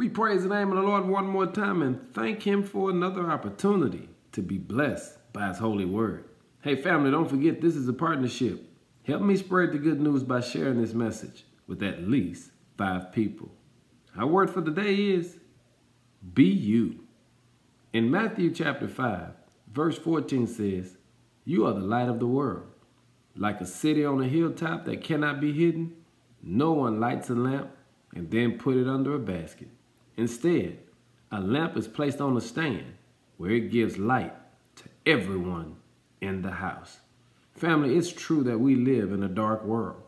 We praise the name of the Lord one more time and thank Him for another opportunity to be blessed by His holy word. Hey, family, don't forget this is a partnership. Help me spread the good news by sharing this message with at least five people. Our word for the day is be you. In Matthew chapter 5, verse 14 says, You are the light of the world. Like a city on a hilltop that cannot be hidden, no one lights a lamp and then put it under a basket. Instead, a lamp is placed on a stand where it gives light to everyone in the house. Family, it's true that we live in a dark world.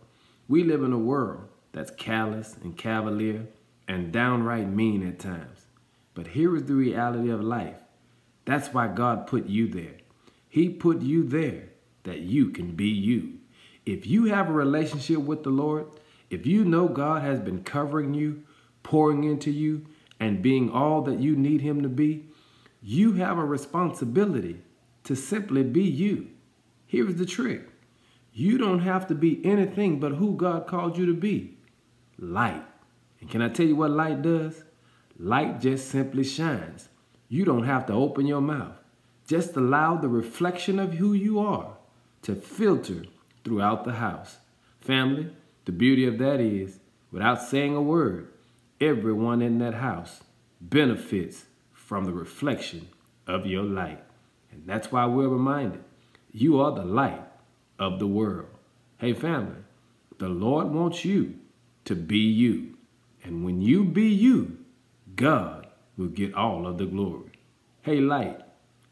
We live in a world that's callous and cavalier and downright mean at times. But here is the reality of life. That's why God put you there. He put you there that you can be you. If you have a relationship with the Lord, if you know God has been covering you, pouring into you, and being all that you need Him to be, you have a responsibility to simply be you. Here's the trick you don't have to be anything but who God called you to be light. And can I tell you what light does? Light just simply shines. You don't have to open your mouth. Just allow the reflection of who you are to filter throughout the house. Family, the beauty of that is, without saying a word, everyone in that house benefits from the reflection of your light. And that's why we're reminded you are the light of the world. Hey, family, the Lord wants you to be you. And when you be you, God will get all of the glory. Hey, light,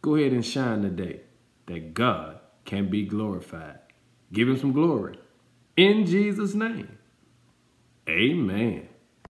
go ahead and shine today that God can be glorified. Give him some glory. In Jesus' name, amen.